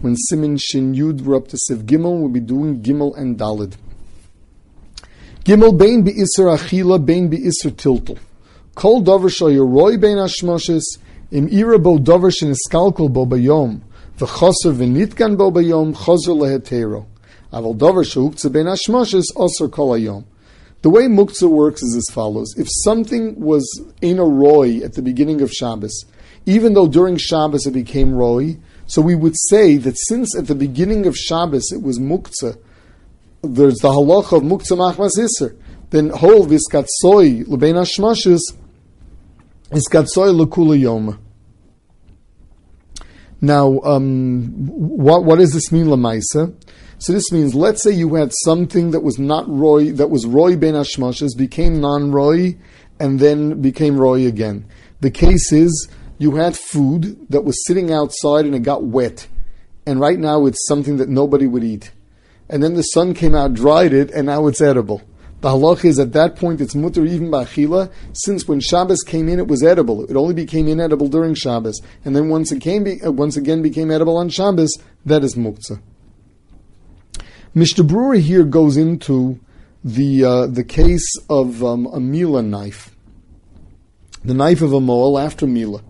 When Siman Shin Yud were up to Siv Gimel, we'll be doing Gimel and Dalid. Gimel Bein Be'isr Achila Bein Be'isr Tiltel. Kol Dover Shayoroi Bein Ashmoshes Im Ira Bo Dover Sheniskalkal Bo Bayom V'choser V'nitgan Bo Bayom Choser Lehetero Aval Dover Shehukze Bein Ashmoshes Osir Kol Ayom the way muktzah works is as follows: If something was in a roy at the beginning of Shabbos, even though during Shabbos it became roy, so we would say that since at the beginning of Shabbos it was muktzah, there's the halacha of muktzah machmas iser. Then whole viskatsoy lebein hashmashes iskatsoy lekula yom. Now, um, what what does this mean, lemaisa? So this means, let's say you had something that was not roy, that was roy ben hashmashes, became non-roy, and then became roy again. The case is you had food that was sitting outside and it got wet, and right now it's something that nobody would eat. And then the sun came out, dried it, and now it's edible. The halach is at that point it's mutter even ba'achila, since when Shabbos came in it was edible. It only became inedible during Shabbos, and then once it came, once again became edible on Shabbos. That is muktzah. Mishnah Berurah here goes into the uh, the case of um, a Mila knife, the knife of a mole after Mila.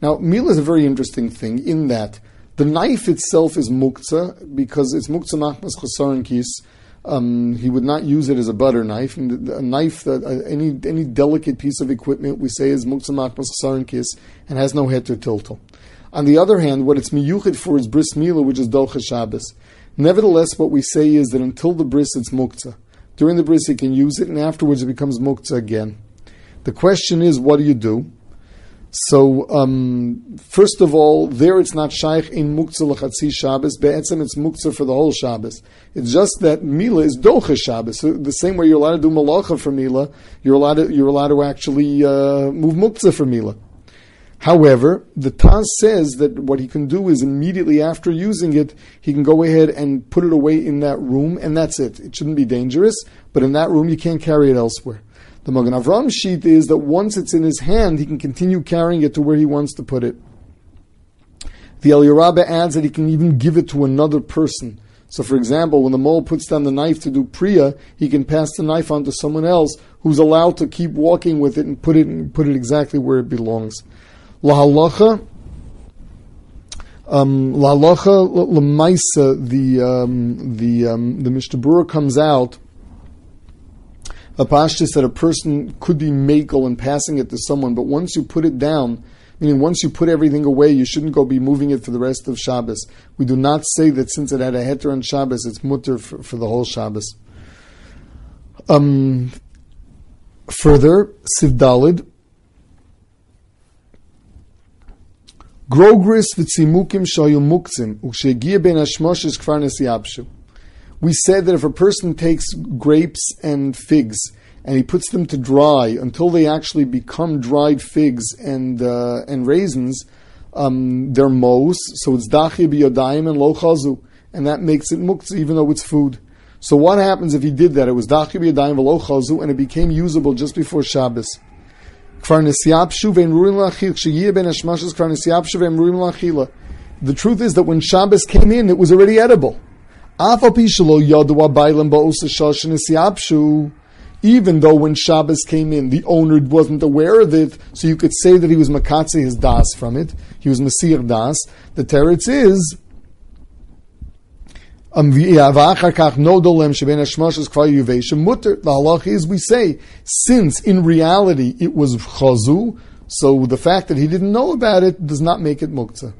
Now, Mila is a very interesting thing in that the knife itself is muktzah because it's muktzah machmas chasaron kis. Um, he would not use it as a butter knife. And a knife that uh, any any delicate piece of equipment we say is muktzah machmas chasaron kis and has no head to tiltal. On the other hand, what it's miyuchid for is bris mila, which is dolcha Shabbos. Nevertheless, what we say is that until the bris, it's muktzah. During the bris, you can use it, and afterwards, it becomes muktzah again. The question is, what do you do? So, um, first of all, there it's not shaykh in muktzah l'chatzi Shabbos. Be'etzem, it's muktzah for the whole Shabbos. It's just that Mila is docha Shabbos. So the same way you're allowed to do malacha for Mila, you're allowed to, you're allowed to actually uh, move muktzah for Mila. However, the Taz says that what he can do is immediately after using it, he can go ahead and put it away in that room, and that's it. It shouldn't be dangerous, but in that room you can't carry it elsewhere. The Magen Avram sheet is that once it's in his hand, he can continue carrying it to where he wants to put it. The Eliyah Rabbah adds that he can even give it to another person. So, for example, when the mole puts down the knife to do priya, he can pass the knife on to someone else who's allowed to keep walking with it and put it and put it exactly where it belongs. Lahalacha, um, Lahalacha Lamaisa, the um, the um, the Mishnah comes out. A pashtus that a person could be makel and passing it to someone, but once you put it down, meaning once you put everything away, you shouldn't go be moving it for the rest of Shabbos. We do not say that since it had a heter on Shabbos, it's mutter for, for the whole Shabbos. Um, further, Sivdalid, Grogris v'tzimukim shayu muktzim, ukshegia ben hashmoshes kfar nesiyabshu. We said that if a person takes grapes and figs and he puts them to dry until they actually become dried figs and uh, and raisins, um, they're mos, so it's dachi biyodayim and lo chazu, and that makes it muktzah even though it's food. So what happens if he did that? It was dachi biyodayim v'lo chazu, and it became usable just before Shabbos. The truth is that when Shabbos came in, it was already edible. Even though when Shabbos came in, the owner wasn't aware of it, so you could say that he was makatze his das from it. He was masir das. The teretz is um, the halach is we say, since in reality it was chazu, so the fact that he didn't know about it does not make it muktzah.